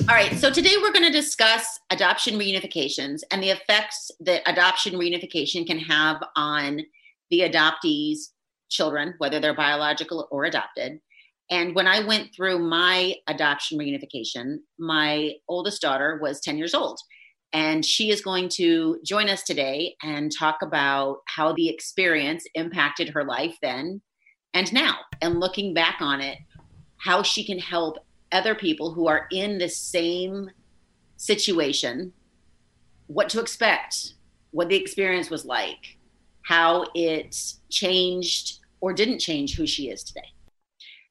All right, so today we're going to discuss adoption reunifications and the effects that adoption reunification can have on the adoptees' children, whether they're biological or adopted. And when I went through my adoption reunification, my oldest daughter was 10 years old. And she is going to join us today and talk about how the experience impacted her life then and now. And looking back on it, how she can help other people who are in the same situation what to expect, what the experience was like, how it changed or didn't change who she is today.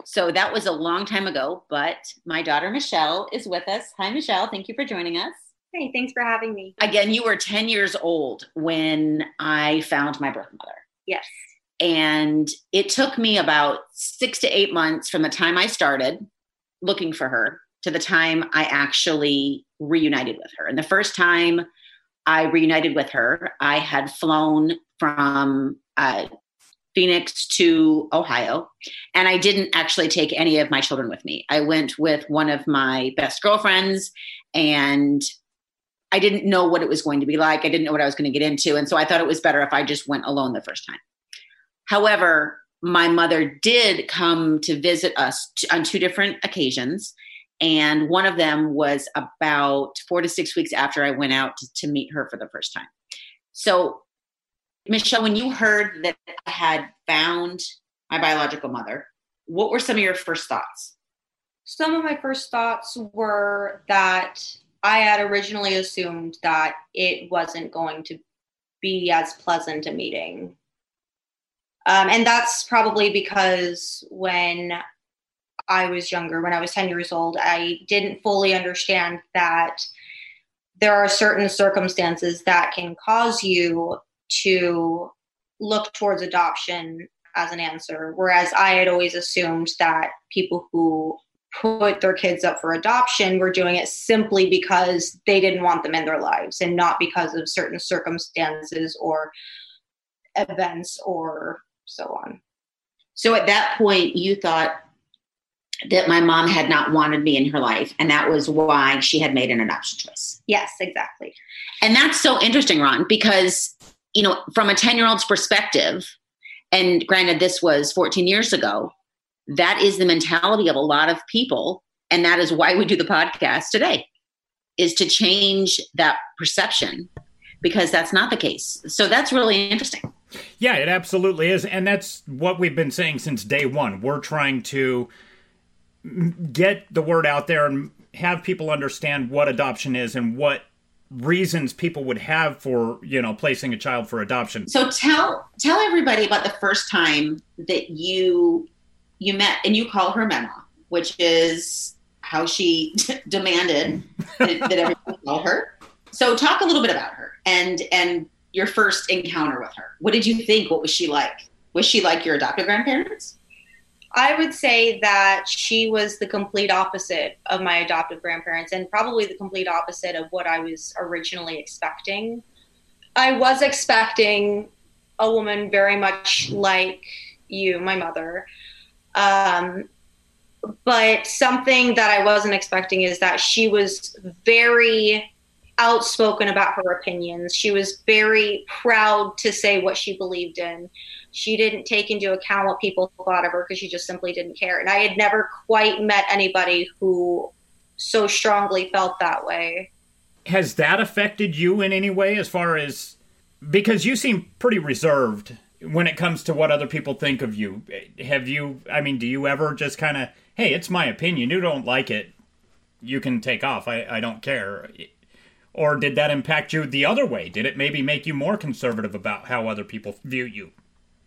So that was a long time ago, but my daughter Michelle is with us. Hi, Michelle. Thank you for joining us. Hey, thanks for having me. Again, you were 10 years old when I found my birth mother. Yes. And it took me about six to eight months from the time I started looking for her to the time I actually reunited with her. And the first time I reunited with her, I had flown from uh, Phoenix to Ohio, and I didn't actually take any of my children with me. I went with one of my best girlfriends, and I didn't know what it was going to be like. I didn't know what I was going to get into. And so I thought it was better if I just went alone the first time. However, my mother did come to visit us t- on two different occasions. And one of them was about four to six weeks after I went out to, to meet her for the first time. So, Michelle, when you heard that I had found my biological mother, what were some of your first thoughts? Some of my first thoughts were that I had originally assumed that it wasn't going to be as pleasant a meeting um, and that's probably because when I was younger, when I was 10 years old, I didn't fully understand that there are certain circumstances that can cause you to look towards adoption as an answer. Whereas I had always assumed that people who put their kids up for adoption were doing it simply because they didn't want them in their lives and not because of certain circumstances or events or so on. So at that point, you thought that my mom had not wanted me in her life, and that was why she had made an adoption choice. Yes, exactly. And that's so interesting, Ron, because, you know, from a 10 year old's perspective, and granted, this was 14 years ago, that is the mentality of a lot of people. And that is why we do the podcast today, is to change that perception because that's not the case. So that's really interesting. Yeah, it absolutely is. And that's what we've been saying since day one. We're trying to get the word out there and have people understand what adoption is and what reasons people would have for you know placing a child for adoption so tell tell everybody about the first time that you you met and you call her mama which is how she demanded that, that everyone call her so talk a little bit about her and and your first encounter with her. What did you think? What was she like? Was she like your adoptive grandparents? I would say that she was the complete opposite of my adoptive grandparents and probably the complete opposite of what I was originally expecting. I was expecting a woman very much like you, my mother, um, but something that I wasn't expecting is that she was very outspoken about her opinions. She was very proud to say what she believed in. She didn't take into account what people thought of her because she just simply didn't care. And I had never quite met anybody who so strongly felt that way. Has that affected you in any way as far as because you seem pretty reserved when it comes to what other people think of you? Have you I mean, do you ever just kind of, "Hey, it's my opinion. You don't like it, you can take off. I I don't care." Or did that impact you the other way? Did it maybe make you more conservative about how other people view you?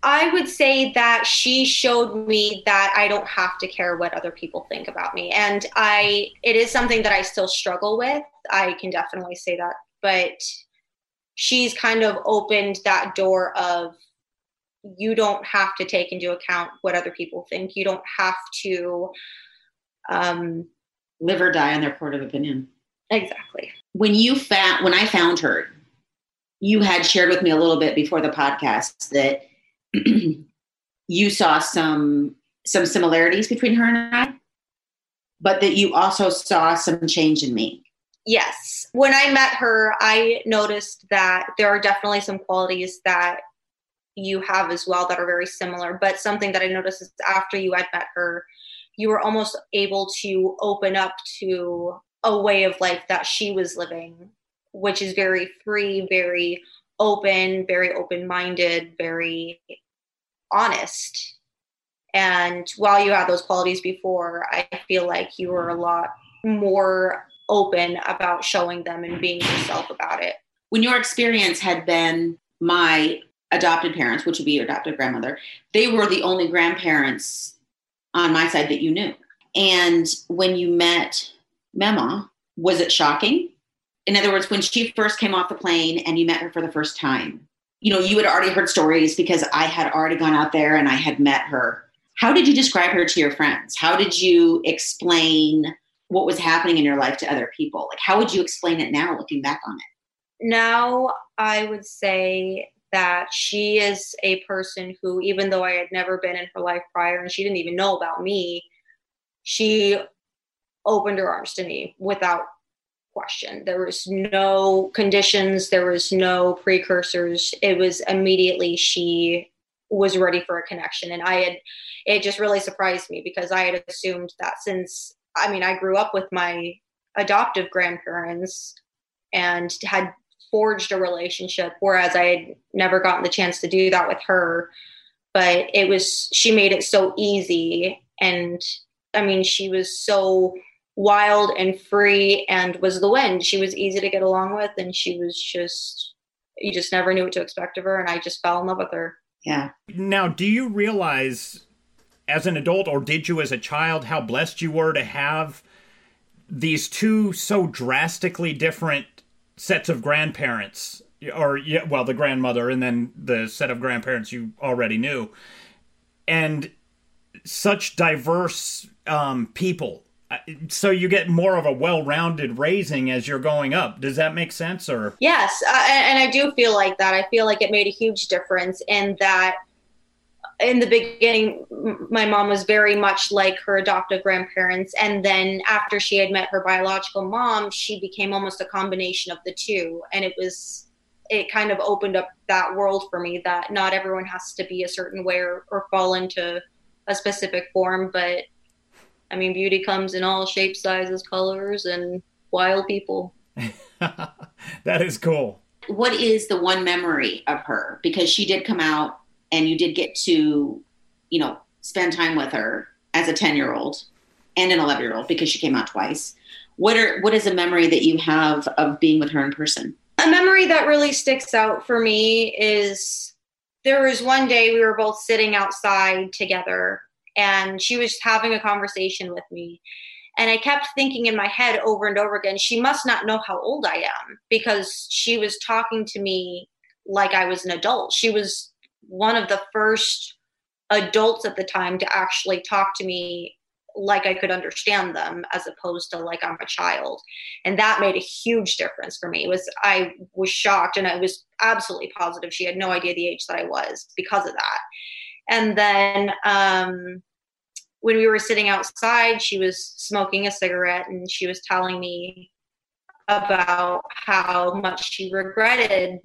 I would say that she showed me that I don't have to care what other people think about me. And I it is something that I still struggle with. I can definitely say that. But she's kind of opened that door of you don't have to take into account what other people think. You don't have to um, live or die on their court of opinion. Exactly. When you found when I found her, you had shared with me a little bit before the podcast that you saw some some similarities between her and I, but that you also saw some change in me. Yes. When I met her, I noticed that there are definitely some qualities that you have as well that are very similar. But something that I noticed is after you had met her, you were almost able to open up to a way of life that she was living, which is very free, very open, very open minded, very honest. And while you had those qualities before, I feel like you were a lot more open about showing them and being yourself about it. When your experience had been my adopted parents, which would be your adopted grandmother, they were the only grandparents on my side that you knew. And when you met Mema, was it shocking? In other words, when she first came off the plane and you met her for the first time, you know, you had already heard stories because I had already gone out there and I had met her. How did you describe her to your friends? How did you explain what was happening in your life to other people? Like, how would you explain it now looking back on it? Now, I would say that she is a person who, even though I had never been in her life prior and she didn't even know about me, she opened her arms to me without question. There was no conditions, there was no precursors. It was immediately she was ready for a connection. And I had, it just really surprised me because I had assumed that since, I mean, I grew up with my adoptive grandparents and had forged a relationship, whereas I had never gotten the chance to do that with her. But it was, she made it so easy. And I mean, she was so wild and free and was the wind. She was easy to get along with and she was just you just never knew what to expect of her and I just fell in love with her. Yeah. Now, do you realize as an adult or did you as a child how blessed you were to have these two so drastically different sets of grandparents or yeah, well, the grandmother and then the set of grandparents you already knew. And such diverse um, people so you get more of a well-rounded raising as you're going up. Does that make sense or? Yes uh, and i do feel like that. I feel like it made a huge difference in that in the beginning my mom was very much like her adoptive grandparents and then after she had met her biological mom she became almost a combination of the two and it was it kind of opened up that world for me that not everyone has to be a certain way or, or fall into a specific form but I mean, beauty comes in all shapes, sizes, colors, and wild people. that is cool. What is the one memory of her? Because she did come out and you did get to, you know, spend time with her as a 10 year old and an 11 year old because she came out twice. What are what is a memory that you have of being with her in person? A memory that really sticks out for me is there was one day we were both sitting outside together and she was having a conversation with me and i kept thinking in my head over and over again she must not know how old i am because she was talking to me like i was an adult she was one of the first adults at the time to actually talk to me like I could understand them as opposed to like I'm a child. And that made a huge difference for me. It was I was shocked and I was absolutely positive she had no idea the age that I was because of that. And then um when we were sitting outside, she was smoking a cigarette and she was telling me about how much she regretted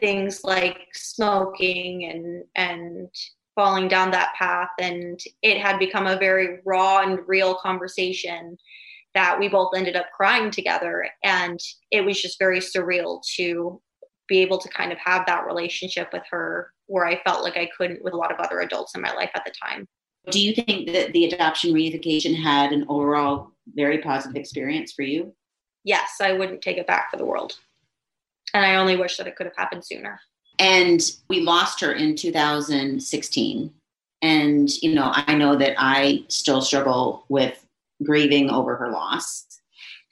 things like smoking and and falling down that path and it had become a very raw and real conversation that we both ended up crying together and it was just very surreal to be able to kind of have that relationship with her where I felt like I couldn't with a lot of other adults in my life at the time. Do you think that the adoption reunification had an overall very positive experience for you? Yes, I wouldn't take it back for the world. And I only wish that it could have happened sooner. And we lost her in 2016. And, you know, I know that I still struggle with grieving over her loss.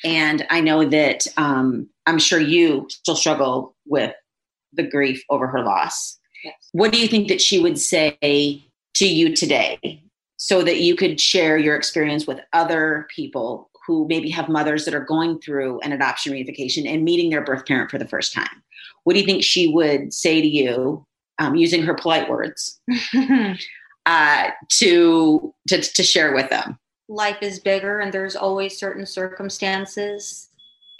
And I know that um, I'm sure you still struggle with the grief over her loss. Yes. What do you think that she would say to you today so that you could share your experience with other people who maybe have mothers that are going through an adoption reunification and meeting their birth parent for the first time? What do you think she would say to you um, using her polite words uh, to, to, to share with them? Life is bigger and there's always certain circumstances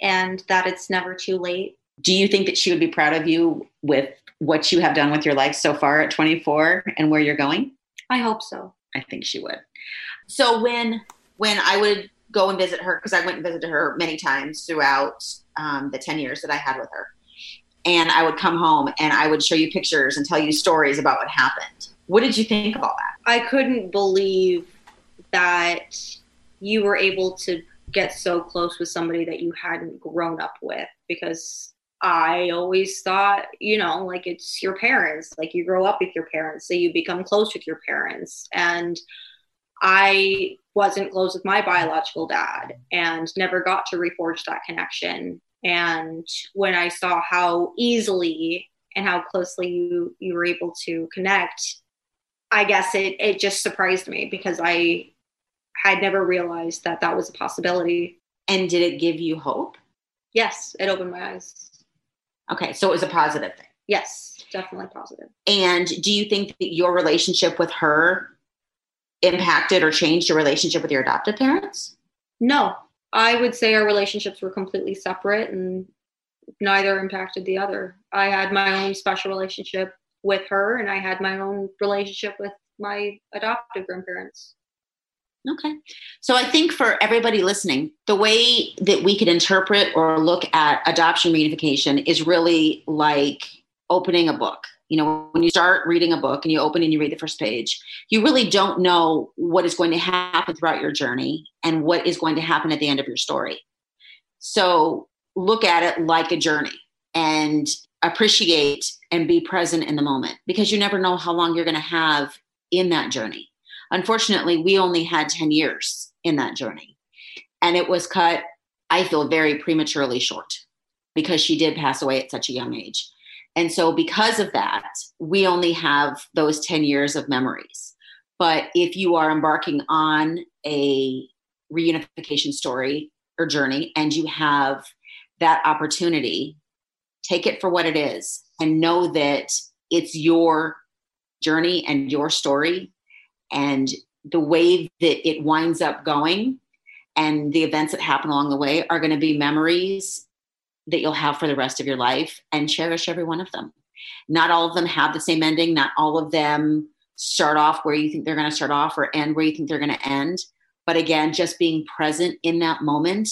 and that it's never too late. Do you think that she would be proud of you with what you have done with your life so far at 24 and where you're going? I hope so. I think she would. So when when I would go and visit her, because I went and visited her many times throughout um, the 10 years that I had with her, and I would come home and I would show you pictures and tell you stories about what happened. What did you think of all that? I couldn't believe that you were able to get so close with somebody that you hadn't grown up with because I always thought, you know, like it's your parents, like you grow up with your parents, so you become close with your parents. And I wasn't close with my biological dad and never got to reforge that connection. And when I saw how easily and how closely you, you were able to connect, I guess it, it just surprised me because I had never realized that that was a possibility. And did it give you hope? Yes, it opened my eyes. Okay, so it was a positive thing. Yes, definitely positive. And do you think that your relationship with her impacted or changed your relationship with your adoptive parents? No, I would say our relationships were completely separate and neither impacted the other. I had my own special relationship with her and I had my own relationship with my adoptive grandparents. Okay. So I think for everybody listening, the way that we could interpret or look at adoption reunification is really like opening a book. You know, when you start reading a book and you open and you read the first page, you really don't know what is going to happen throughout your journey and what is going to happen at the end of your story. So look at it like a journey and appreciate and be present in the moment because you never know how long you're going to have in that journey. Unfortunately, we only had 10 years in that journey. And it was cut, I feel, very prematurely short because she did pass away at such a young age. And so, because of that, we only have those 10 years of memories. But if you are embarking on a reunification story or journey and you have that opportunity, take it for what it is and know that it's your journey and your story and the way that it winds up going and the events that happen along the way are going to be memories that you'll have for the rest of your life and cherish every one of them. Not all of them have the same ending, not all of them start off where you think they're going to start off or end where you think they're going to end. But again, just being present in that moment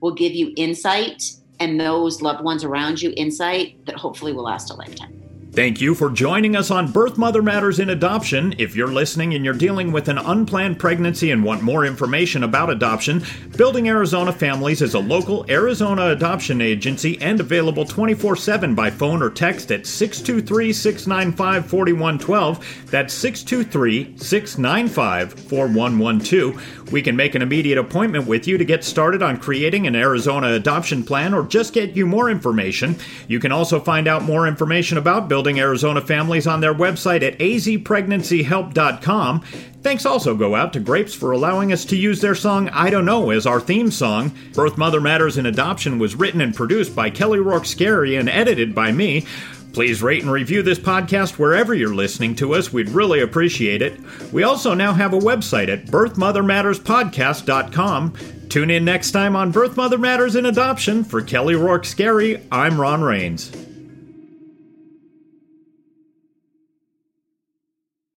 will give you insight and those loved ones around you insight that hopefully will last a lifetime. Thank you for joining us on Birth Mother Matters in Adoption. If you're listening and you're dealing with an unplanned pregnancy and want more information about adoption, Building Arizona Families is a local Arizona adoption agency and available 24 7 by phone or text at 623 695 4112. That's 623 695 4112. We can make an immediate appointment with you to get started on creating an Arizona adoption plan or just get you more information. You can also find out more information about Building Arizona families on their website at azpregnancyhelp.com. Thanks also go out to Grapes for allowing us to use their song I Don't Know as our theme song. Birth Mother Matters in Adoption was written and produced by Kelly Rourke Scarry and edited by me. Please rate and review this podcast wherever you're listening to us. We'd really appreciate it. We also now have a website at birthmothermatterspodcast.com. Tune in next time on Birth Mother Matters in Adoption. For Kelly Rourke Scarry, I'm Ron Rains.